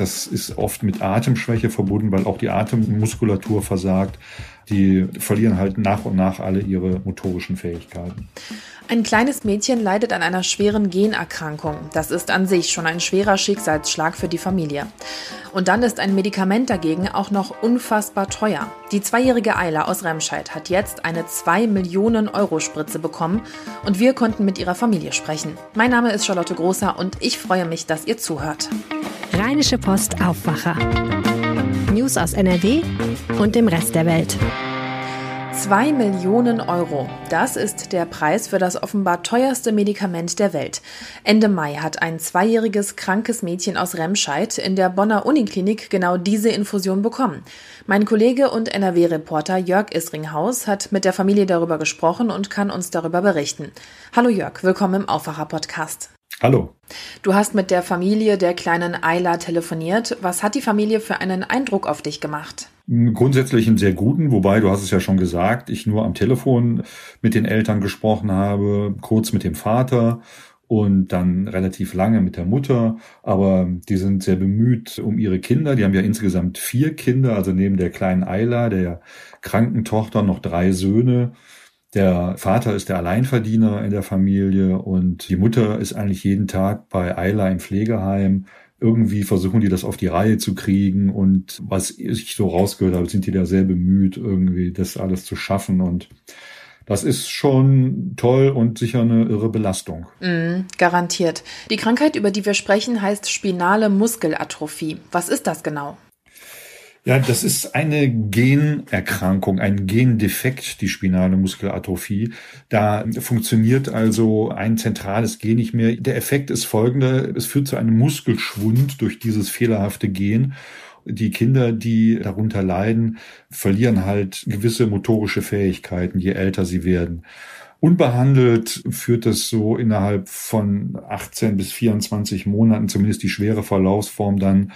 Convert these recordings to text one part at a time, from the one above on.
Das ist oft mit Atemschwäche verbunden, weil auch die Atemmuskulatur versagt. Die verlieren halt nach und nach alle ihre motorischen Fähigkeiten. Ein kleines Mädchen leidet an einer schweren Generkrankung. Das ist an sich schon ein schwerer Schicksalsschlag für die Familie. Und dann ist ein Medikament dagegen auch noch unfassbar teuer. Die zweijährige Eila aus Remscheid hat jetzt eine 2 Millionen Euro Spritze bekommen und wir konnten mit ihrer Familie sprechen. Mein Name ist Charlotte Großer und ich freue mich, dass ihr zuhört. Rheinische Post Aufwacher. News aus NRW und dem Rest der Welt. 2 Millionen Euro. Das ist der Preis für das offenbar teuerste Medikament der Welt. Ende Mai hat ein zweijähriges krankes Mädchen aus Remscheid in der Bonner Uniklinik genau diese Infusion bekommen. Mein Kollege und NRW-Reporter Jörg Isringhaus hat mit der Familie darüber gesprochen und kann uns darüber berichten. Hallo Jörg, willkommen im Aufwacher-Podcast. Hallo. Du hast mit der Familie der kleinen Ayla telefoniert. Was hat die Familie für einen Eindruck auf dich gemacht? Grundsätzlich einen sehr guten, wobei du hast es ja schon gesagt, ich nur am Telefon mit den Eltern gesprochen habe, kurz mit dem Vater und dann relativ lange mit der Mutter. Aber die sind sehr bemüht um ihre Kinder. Die haben ja insgesamt vier Kinder, also neben der kleinen Ayla, der kranken Tochter, noch drei Söhne. Der Vater ist der Alleinverdiener in der Familie und die Mutter ist eigentlich jeden Tag bei Ayla im Pflegeheim irgendwie versuchen die das auf die Reihe zu kriegen und was ich so rausgehört habe, sind die da sehr bemüht, irgendwie das alles zu schaffen und das ist schon toll und sicher eine irre Belastung. Mm, garantiert. Die Krankheit, über die wir sprechen, heißt spinale Muskelatrophie. Was ist das genau? Ja, das ist eine Generkrankung, ein Gendefekt, die spinale Muskelatrophie. Da funktioniert also ein zentrales Gen nicht mehr. Der Effekt ist folgender. Es führt zu einem Muskelschwund durch dieses fehlerhafte Gen. Die Kinder, die darunter leiden, verlieren halt gewisse motorische Fähigkeiten, je älter sie werden. Unbehandelt führt es so innerhalb von 18 bis 24 Monaten, zumindest die schwere Verlaufsform dann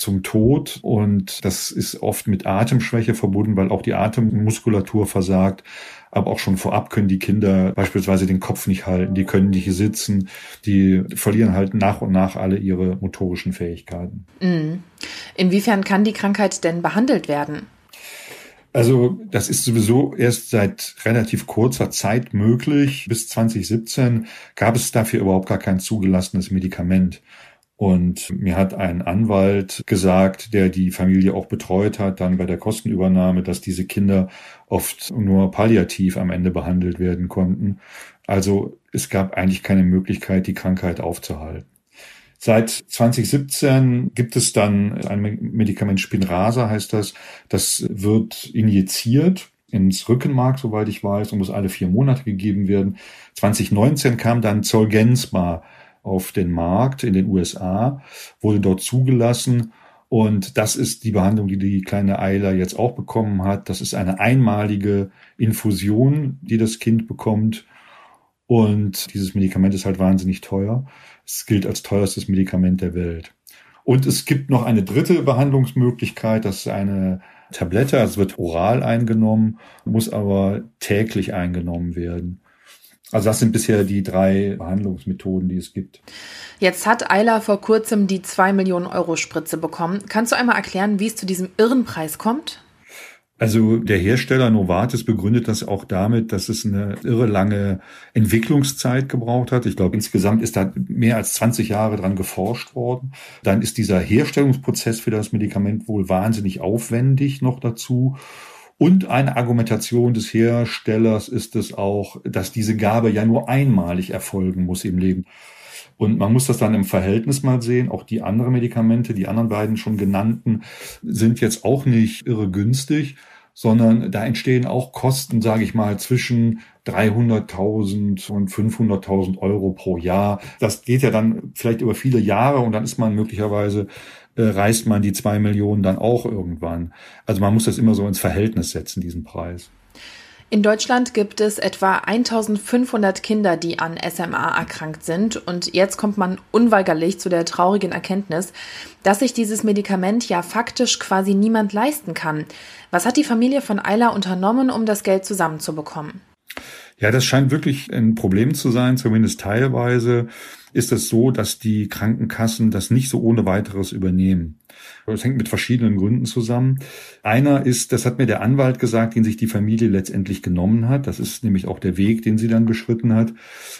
zum Tod und das ist oft mit Atemschwäche verbunden, weil auch die Atemmuskulatur versagt. Aber auch schon vorab können die Kinder beispielsweise den Kopf nicht halten, die können nicht sitzen, die verlieren halt nach und nach alle ihre motorischen Fähigkeiten. Mhm. Inwiefern kann die Krankheit denn behandelt werden? Also das ist sowieso erst seit relativ kurzer Zeit möglich. Bis 2017 gab es dafür überhaupt gar kein zugelassenes Medikament. Und mir hat ein Anwalt gesagt, der die Familie auch betreut hat, dann bei der Kostenübernahme, dass diese Kinder oft nur palliativ am Ende behandelt werden konnten. Also es gab eigentlich keine Möglichkeit, die Krankheit aufzuhalten. Seit 2017 gibt es dann ein Medikament Spinrasa, heißt das. Das wird injiziert ins Rückenmark, soweit ich weiß, und muss alle vier Monate gegeben werden. 2019 kam dann Zolgensma auf den Markt in den USA, wurde dort zugelassen. Und das ist die Behandlung, die die kleine Eiler jetzt auch bekommen hat. Das ist eine einmalige Infusion, die das Kind bekommt. Und dieses Medikament ist halt wahnsinnig teuer. Es gilt als teuerstes Medikament der Welt. Und es gibt noch eine dritte Behandlungsmöglichkeit. Das ist eine Tablette. Es wird oral eingenommen, muss aber täglich eingenommen werden. Also das sind bisher die drei Behandlungsmethoden, die es gibt. Jetzt hat Ayla vor kurzem die 2 Millionen Euro Spritze bekommen. Kannst du einmal erklären, wie es zu diesem irren Preis kommt? Also der Hersteller Novartis begründet das auch damit, dass es eine irre lange Entwicklungszeit gebraucht hat. Ich glaube, insgesamt ist da mehr als 20 Jahre dran geforscht worden. Dann ist dieser Herstellungsprozess für das Medikament wohl wahnsinnig aufwendig noch dazu. Und eine Argumentation des Herstellers ist es auch, dass diese Gabe ja nur einmalig erfolgen muss im Leben. Und man muss das dann im Verhältnis mal sehen. Auch die anderen Medikamente, die anderen beiden schon genannten, sind jetzt auch nicht irre günstig, sondern da entstehen auch Kosten, sage ich mal, zwischen 300.000 und 500.000 Euro pro Jahr. Das geht ja dann vielleicht über viele Jahre und dann ist man möglicherweise äh, reißt man die zwei Millionen dann auch irgendwann. Also man muss das immer so ins Verhältnis setzen, diesen Preis. In Deutschland gibt es etwa 1500 Kinder, die an SMA erkrankt sind. Und jetzt kommt man unweigerlich zu der traurigen Erkenntnis, dass sich dieses Medikament ja faktisch quasi niemand leisten kann. Was hat die Familie von Ayla unternommen, um das Geld zusammenzubekommen? Ja, das scheint wirklich ein Problem zu sein, zumindest teilweise ist es so, dass die Krankenkassen das nicht so ohne weiteres übernehmen. Das hängt mit verschiedenen Gründen zusammen. Einer ist, das hat mir der Anwalt gesagt, den sich die Familie letztendlich genommen hat. Das ist nämlich auch der Weg, den sie dann beschritten hat,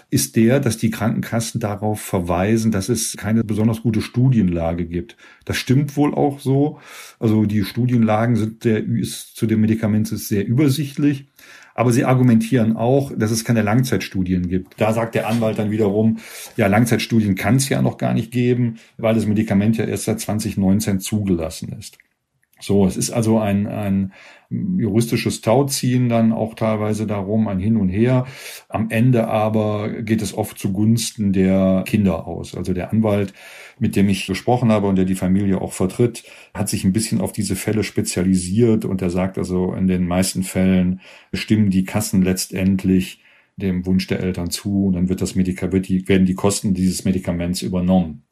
ist der, dass die Krankenkassen darauf verweisen, dass es keine besonders gute Studienlage gibt. Das stimmt wohl auch so. Also die Studienlagen sind der, ist zu dem Medikament sehr übersichtlich. Aber sie argumentieren auch, dass es keine Langzeitstudien gibt. Da sagt der Anwalt dann wiederum, ja, Langzeitstudien kann es ja noch gar nicht geben, weil das Medikament ja erst seit 2019 zugelassen ist. So, es ist also ein, ein juristisches Tauziehen dann auch teilweise darum, ein Hin und Her. Am Ende aber geht es oft zugunsten der Kinder aus. Also der Anwalt, mit dem ich gesprochen habe und der die Familie auch vertritt, hat sich ein bisschen auf diese Fälle spezialisiert und er sagt also, in den meisten Fällen stimmen die Kassen letztendlich dem Wunsch der Eltern zu und dann wird das Medikament, werden die Kosten dieses Medikaments übernommen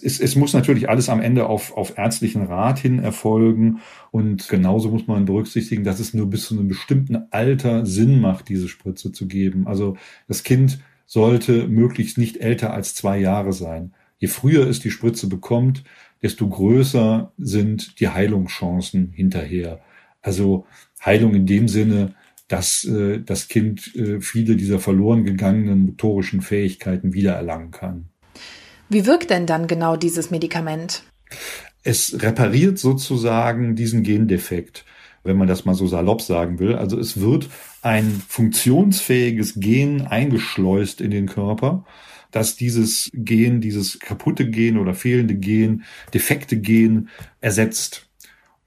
es, es muss natürlich alles am Ende auf, auf ärztlichen Rat hin erfolgen. Und genauso muss man berücksichtigen, dass es nur bis zu einem bestimmten Alter Sinn macht, diese Spritze zu geben. Also das Kind sollte möglichst nicht älter als zwei Jahre sein. Je früher es die Spritze bekommt, desto größer sind die Heilungschancen hinterher. Also Heilung in dem Sinne, dass äh, das Kind äh, viele dieser verloren gegangenen motorischen Fähigkeiten wiedererlangen kann. Wie wirkt denn dann genau dieses Medikament? Es repariert sozusagen diesen Gendefekt, wenn man das mal so salopp sagen will. Also es wird ein funktionsfähiges Gen eingeschleust in den Körper, dass dieses Gen, dieses kaputte Gen oder fehlende Gen, defekte Gen ersetzt.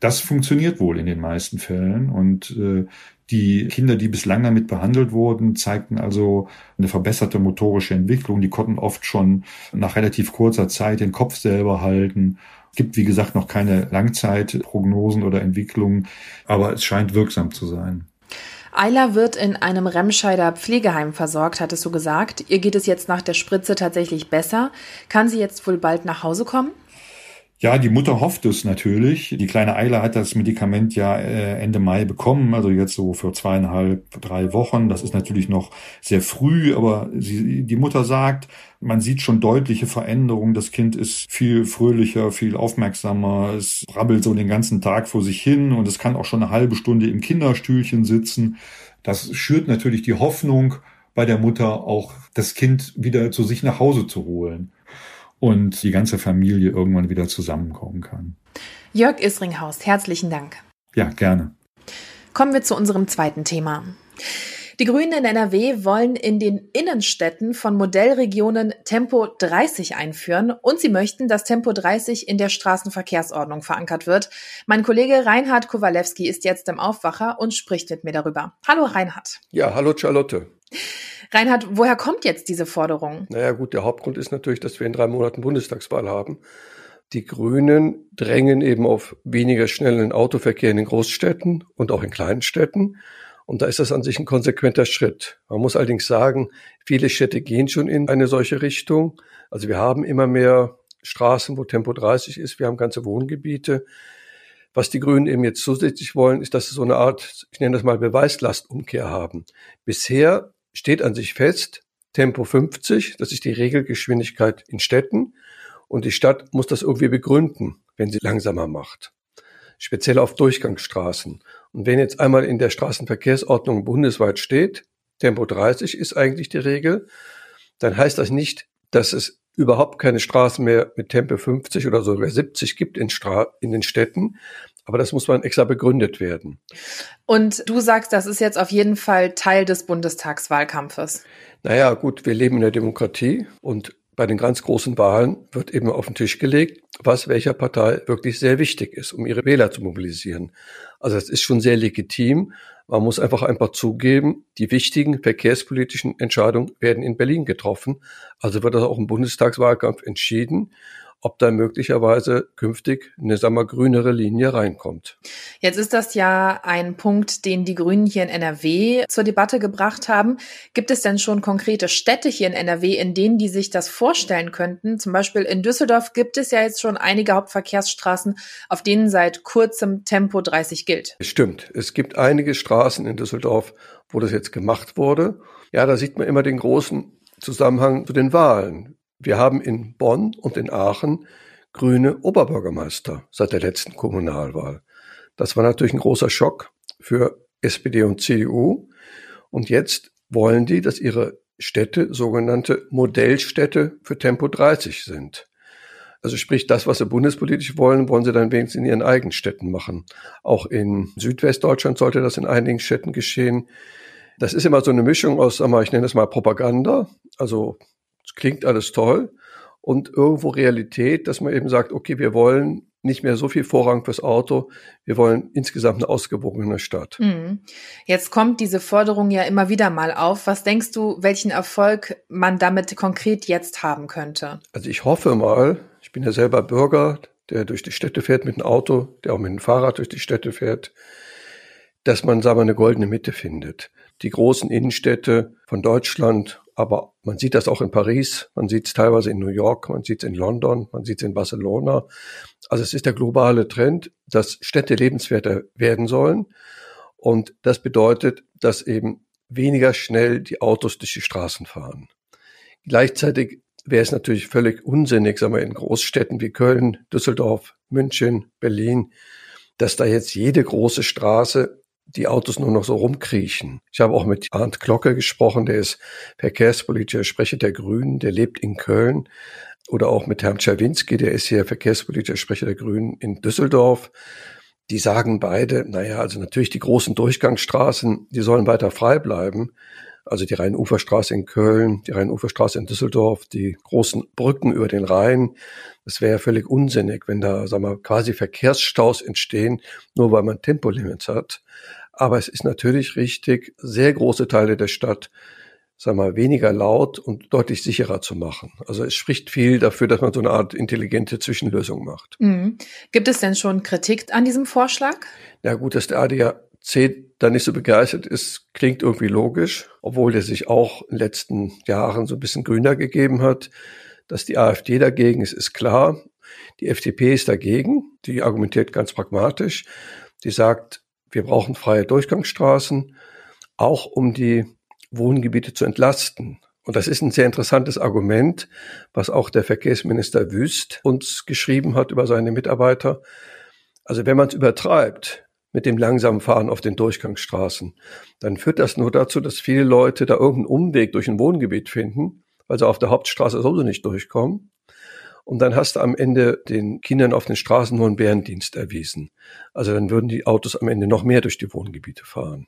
Das funktioniert wohl in den meisten Fällen und äh, die Kinder, die bislang damit behandelt wurden, zeigten also eine verbesserte motorische Entwicklung. Die konnten oft schon nach relativ kurzer Zeit den Kopf selber halten. Es gibt, wie gesagt, noch keine Langzeitprognosen oder Entwicklungen, aber es scheint wirksam zu sein. Ayla wird in einem Remscheider Pflegeheim versorgt, hattest du gesagt. Ihr geht es jetzt nach der Spritze tatsächlich besser. Kann sie jetzt wohl bald nach Hause kommen? Ja, die Mutter hofft es natürlich. Die kleine Eile hat das Medikament ja äh, Ende Mai bekommen, also jetzt so für zweieinhalb, drei Wochen. Das ist natürlich noch sehr früh, aber sie, die Mutter sagt, man sieht schon deutliche Veränderungen. Das Kind ist viel fröhlicher, viel aufmerksamer. Es brabbelt so den ganzen Tag vor sich hin und es kann auch schon eine halbe Stunde im Kinderstühlchen sitzen. Das schürt natürlich die Hoffnung bei der Mutter, auch das Kind wieder zu sich nach Hause zu holen und die ganze Familie irgendwann wieder zusammenkommen kann. Jörg Isringhaus, herzlichen Dank. Ja, gerne. Kommen wir zu unserem zweiten Thema. Die Grünen in NRW wollen in den Innenstädten von Modellregionen Tempo 30 einführen und sie möchten, dass Tempo 30 in der Straßenverkehrsordnung verankert wird. Mein Kollege Reinhard Kowalewski ist jetzt im Aufwacher und spricht mit mir darüber. Hallo Reinhard. Ja, hallo Charlotte. Reinhard, woher kommt jetzt diese Forderung? Naja gut, der Hauptgrund ist natürlich, dass wir in drei Monaten Bundestagswahl haben. Die Grünen drängen eben auf weniger schnellen Autoverkehr in den Großstädten und auch in kleinen Städten. Und da ist das an sich ein konsequenter Schritt. Man muss allerdings sagen, viele Städte gehen schon in eine solche Richtung. Also wir haben immer mehr Straßen, wo Tempo 30 ist. Wir haben ganze Wohngebiete. Was die Grünen eben jetzt zusätzlich wollen, ist, dass sie so eine Art, ich nenne das mal Beweislastumkehr haben. Bisher steht an sich fest, Tempo 50, das ist die Regelgeschwindigkeit in Städten und die Stadt muss das irgendwie begründen, wenn sie langsamer macht. Speziell auf Durchgangsstraßen. Und wenn jetzt einmal in der Straßenverkehrsordnung bundesweit steht, Tempo 30 ist eigentlich die Regel, dann heißt das nicht, dass es überhaupt keine Straßen mehr mit Tempo 50 oder sogar 70 gibt in, Stra in den Städten, aber das muss man extra begründet werden. Und du sagst, das ist jetzt auf jeden Fall Teil des Bundestagswahlkampfes. Naja, gut, wir leben in der Demokratie und bei den ganz großen Wahlen wird eben auf den Tisch gelegt, was welcher Partei wirklich sehr wichtig ist, um ihre Wähler zu mobilisieren. Also das ist schon sehr legitim. Man muss einfach einfach zugeben, die wichtigen verkehrspolitischen Entscheidungen werden in Berlin getroffen. Also wird das auch im Bundestagswahlkampf entschieden. Ob da möglicherweise künftig eine, sagen wir, grünere Linie reinkommt. Jetzt ist das ja ein Punkt, den die Grünen hier in NRW zur Debatte gebracht haben. Gibt es denn schon konkrete Städte hier in NRW, in denen die sich das vorstellen könnten? Zum Beispiel in Düsseldorf gibt es ja jetzt schon einige Hauptverkehrsstraßen, auf denen seit kurzem Tempo 30 gilt. Stimmt. Es gibt einige Straßen in Düsseldorf, wo das jetzt gemacht wurde. Ja, da sieht man immer den großen Zusammenhang zu den Wahlen. Wir haben in Bonn und in Aachen grüne Oberbürgermeister seit der letzten Kommunalwahl. Das war natürlich ein großer Schock für SPD und CDU. Und jetzt wollen die, dass ihre Städte sogenannte Modellstädte für Tempo 30 sind. Also sprich, das, was sie bundespolitisch wollen, wollen sie dann wenigstens in ihren eigenen Städten machen. Auch in Südwestdeutschland sollte das in einigen Städten geschehen. Das ist immer so eine Mischung aus, ich nenne es mal Propaganda, also es klingt alles toll und irgendwo Realität, dass man eben sagt, okay, wir wollen nicht mehr so viel Vorrang fürs Auto. Wir wollen insgesamt eine ausgewogene Stadt. Mhm. Jetzt kommt diese Forderung ja immer wieder mal auf. Was denkst du, welchen Erfolg man damit konkret jetzt haben könnte? Also ich hoffe mal, ich bin ja selber Bürger, der durch die Städte fährt mit dem Auto, der auch mit dem Fahrrad durch die Städte fährt, dass man, sagen wir, eine goldene Mitte findet. Die großen Innenstädte von Deutschland aber man sieht das auch in Paris, man sieht es teilweise in New York, man sieht es in London, man sieht es in Barcelona. Also es ist der globale Trend, dass Städte lebenswerter werden sollen. Und das bedeutet, dass eben weniger schnell die Autos durch die Straßen fahren. Gleichzeitig wäre es natürlich völlig unsinnig, sagen wir, in Großstädten wie Köln, Düsseldorf, München, Berlin, dass da jetzt jede große Straße die Autos nur noch so rumkriechen. Ich habe auch mit Arndt Glocke gesprochen, der ist verkehrspolitischer Sprecher der Grünen, der lebt in Köln. Oder auch mit Herrn Czerwinski, der ist hier verkehrspolitischer Sprecher der Grünen in Düsseldorf. Die sagen beide, naja, also natürlich die großen Durchgangsstraßen, die sollen weiter frei bleiben. Also die Rhein-Ufer-Straße in Köln, die Rhein-Ufer-Straße in Düsseldorf, die großen Brücken über den Rhein. Das wäre völlig unsinnig, wenn da, sagen wir, quasi Verkehrsstaus entstehen, nur weil man Tempolimits hat. Aber es ist natürlich richtig, sehr große Teile der Stadt sagen wir, weniger laut und deutlich sicherer zu machen. Also es spricht viel dafür, dass man so eine Art intelligente Zwischenlösung macht. Mhm. Gibt es denn schon Kritik an diesem Vorschlag? Ja gut, dass der ADAC da nicht so begeistert ist, klingt irgendwie logisch, obwohl der sich auch in den letzten Jahren so ein bisschen grüner gegeben hat. Dass die AfD dagegen ist, ist klar. Die FDP ist dagegen. Die argumentiert ganz pragmatisch. Die sagt, wir brauchen freie Durchgangsstraßen, auch um die Wohngebiete zu entlasten. Und das ist ein sehr interessantes Argument, was auch der Verkehrsminister Wüst uns geschrieben hat über seine Mitarbeiter. Also wenn man es übertreibt mit dem langsamen Fahren auf den Durchgangsstraßen, dann führt das nur dazu, dass viele Leute da irgendeinen Umweg durch ein Wohngebiet finden, weil sie auf der Hauptstraße sowieso nicht durchkommen. Und dann hast du am Ende den Kindern auf den Straßen nur einen Bärendienst erwiesen. Also dann würden die Autos am Ende noch mehr durch die Wohngebiete fahren.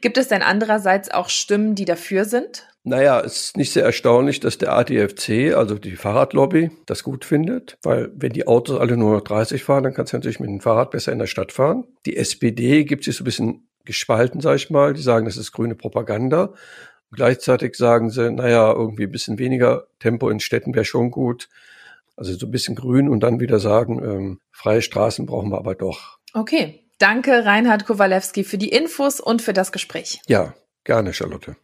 Gibt es denn andererseits auch Stimmen, die dafür sind? Naja, es ist nicht sehr erstaunlich, dass der ADFC, also die Fahrradlobby, das gut findet, weil wenn die Autos alle nur noch 30 fahren, dann kannst du natürlich mit dem Fahrrad besser in der Stadt fahren. Die SPD gibt sich so ein bisschen gespalten, sag ich mal. Die sagen, das ist grüne Propaganda. Und gleichzeitig sagen sie, naja, irgendwie ein bisschen weniger Tempo in Städten wäre schon gut. Also so ein bisschen grün und dann wieder sagen, ähm, freie Straßen brauchen wir aber doch. Okay. Danke, Reinhard Kowalewski, für die Infos und für das Gespräch. Ja, gerne, Charlotte.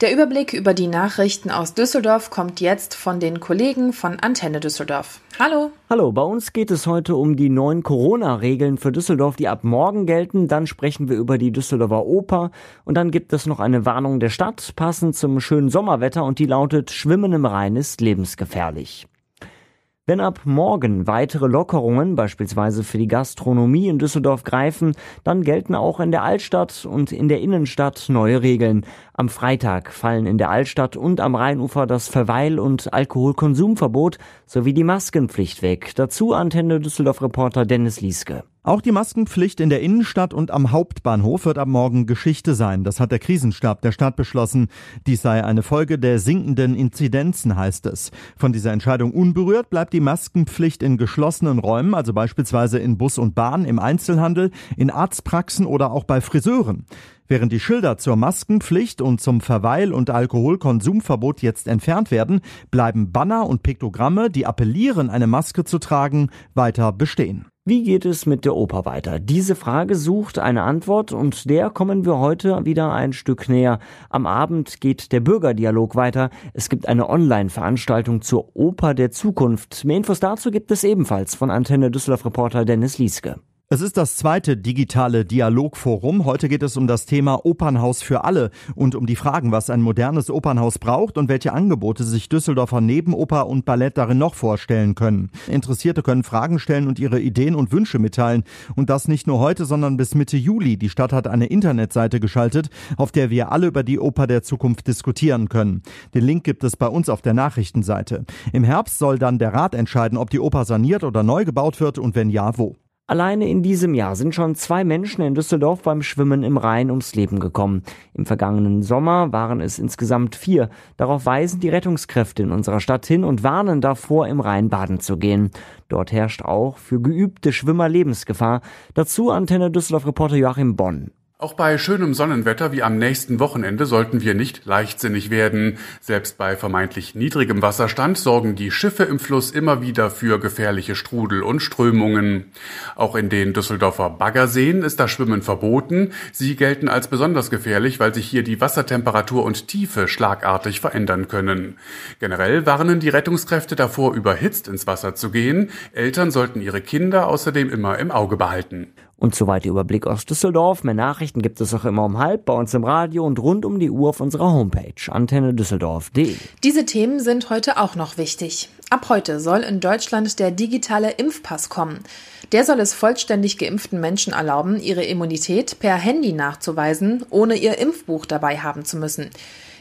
Der Überblick über die Nachrichten aus Düsseldorf kommt jetzt von den Kollegen von Antenne Düsseldorf. Hallo. Hallo, bei uns geht es heute um die neuen Corona-Regeln für Düsseldorf, die ab morgen gelten. Dann sprechen wir über die Düsseldorfer Oper und dann gibt es noch eine Warnung der Stadt, passend zum schönen Sommerwetter und die lautet Schwimmen im Rhein ist lebensgefährlich. Wenn ab morgen weitere Lockerungen, beispielsweise für die Gastronomie in Düsseldorf greifen, dann gelten auch in der Altstadt und in der Innenstadt neue Regeln. Am Freitag fallen in der Altstadt und am Rheinufer das Verweil- und Alkoholkonsumverbot sowie die Maskenpflicht weg. Dazu Antenne Düsseldorf-Reporter Dennis Lieske. Auch die Maskenpflicht in der Innenstadt und am Hauptbahnhof wird ab morgen Geschichte sein. Das hat der Krisenstab der Stadt beschlossen. Dies sei eine Folge der sinkenden Inzidenzen, heißt es. Von dieser Entscheidung unberührt bleibt die Maskenpflicht in geschlossenen Räumen, also beispielsweise in Bus und Bahn, im Einzelhandel, in Arztpraxen oder auch bei Friseuren. Während die Schilder zur Maskenpflicht und zum Verweil- und Alkoholkonsumverbot jetzt entfernt werden, bleiben Banner und Piktogramme, die appellieren, eine Maske zu tragen, weiter bestehen. Wie geht es mit der Oper weiter? Diese Frage sucht eine Antwort und der kommen wir heute wieder ein Stück näher. Am Abend geht der Bürgerdialog weiter. Es gibt eine Online-Veranstaltung zur Oper der Zukunft. Mehr Infos dazu gibt es ebenfalls von Antenne Düsseldorf-Reporter Dennis Lieske. Es ist das zweite digitale Dialogforum. Heute geht es um das Thema Opernhaus für alle und um die Fragen, was ein modernes Opernhaus braucht und welche Angebote sich Düsseldorfer Nebenoper und Ballett darin noch vorstellen können. Interessierte können Fragen stellen und ihre Ideen und Wünsche mitteilen. Und das nicht nur heute, sondern bis Mitte Juli. Die Stadt hat eine Internetseite geschaltet, auf der wir alle über die Oper der Zukunft diskutieren können. Den Link gibt es bei uns auf der Nachrichtenseite. Im Herbst soll dann der Rat entscheiden, ob die Oper saniert oder neu gebaut wird und wenn ja, wo. Alleine in diesem Jahr sind schon zwei Menschen in Düsseldorf beim Schwimmen im Rhein ums Leben gekommen. Im vergangenen Sommer waren es insgesamt vier. Darauf weisen die Rettungskräfte in unserer Stadt hin und warnen davor, im Rhein baden zu gehen. Dort herrscht auch für geübte Schwimmer Lebensgefahr. Dazu Antenne Düsseldorf Reporter Joachim Bonn. Auch bei schönem Sonnenwetter wie am nächsten Wochenende sollten wir nicht leichtsinnig werden. Selbst bei vermeintlich niedrigem Wasserstand sorgen die Schiffe im Fluss immer wieder für gefährliche Strudel und Strömungen. Auch in den Düsseldorfer Baggerseen ist das Schwimmen verboten. Sie gelten als besonders gefährlich, weil sich hier die Wassertemperatur und Tiefe schlagartig verändern können. Generell warnen die Rettungskräfte davor, überhitzt ins Wasser zu gehen. Eltern sollten ihre Kinder außerdem immer im Auge behalten. Und soweit der Überblick aus Düsseldorf. Mehr Nachrichten gibt es auch immer um halb bei uns im Radio und rund um die Uhr auf unserer Homepage antennedüsseldorf.de. Diese Themen sind heute auch noch wichtig. Ab heute soll in Deutschland der digitale Impfpass kommen. Der soll es vollständig geimpften Menschen erlauben, ihre Immunität per Handy nachzuweisen, ohne ihr Impfbuch dabei haben zu müssen.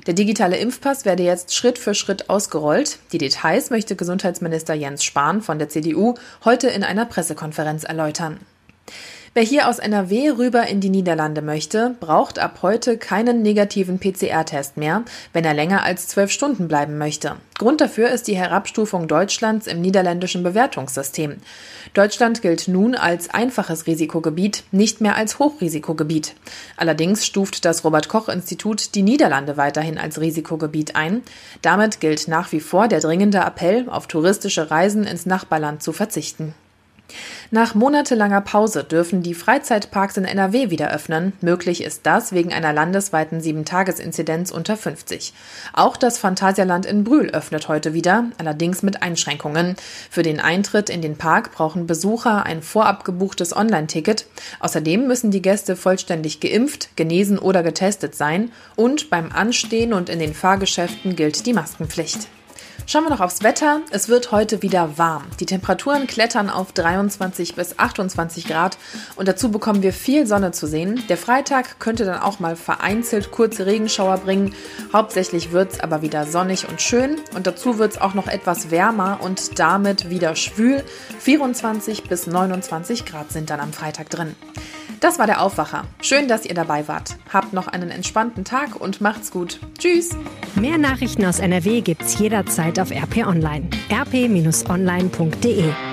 Der digitale Impfpass werde jetzt Schritt für Schritt ausgerollt. Die Details möchte Gesundheitsminister Jens Spahn von der CDU heute in einer Pressekonferenz erläutern. Wer hier aus NRW rüber in die Niederlande möchte, braucht ab heute keinen negativen PCR-Test mehr, wenn er länger als zwölf Stunden bleiben möchte. Grund dafür ist die Herabstufung Deutschlands im niederländischen Bewertungssystem. Deutschland gilt nun als einfaches Risikogebiet, nicht mehr als Hochrisikogebiet. Allerdings stuft das Robert Koch Institut die Niederlande weiterhin als Risikogebiet ein. Damit gilt nach wie vor der dringende Appell, auf touristische Reisen ins Nachbarland zu verzichten. Nach monatelanger Pause dürfen die Freizeitparks in NRW wieder öffnen. Möglich ist das wegen einer landesweiten 7-Tages-Inzidenz unter 50. Auch das Phantasialand in Brühl öffnet heute wieder, allerdings mit Einschränkungen. Für den Eintritt in den Park brauchen Besucher ein vorab gebuchtes Online-Ticket. Außerdem müssen die Gäste vollständig geimpft, genesen oder getestet sein. Und beim Anstehen und in den Fahrgeschäften gilt die Maskenpflicht. Schauen wir noch aufs Wetter. Es wird heute wieder warm. Die Temperaturen klettern auf 23 bis 28 Grad und dazu bekommen wir viel Sonne zu sehen. Der Freitag könnte dann auch mal vereinzelt kurze Regenschauer bringen. Hauptsächlich wird es aber wieder sonnig und schön und dazu wird es auch noch etwas wärmer und damit wieder schwül. 24 bis 29 Grad sind dann am Freitag drin. Das war der Aufwacher. Schön, dass ihr dabei wart. Habt noch einen entspannten Tag und macht's gut. Tschüss. Mehr Nachrichten aus NRW gibt's jederzeit auf RP Online. rp-online.de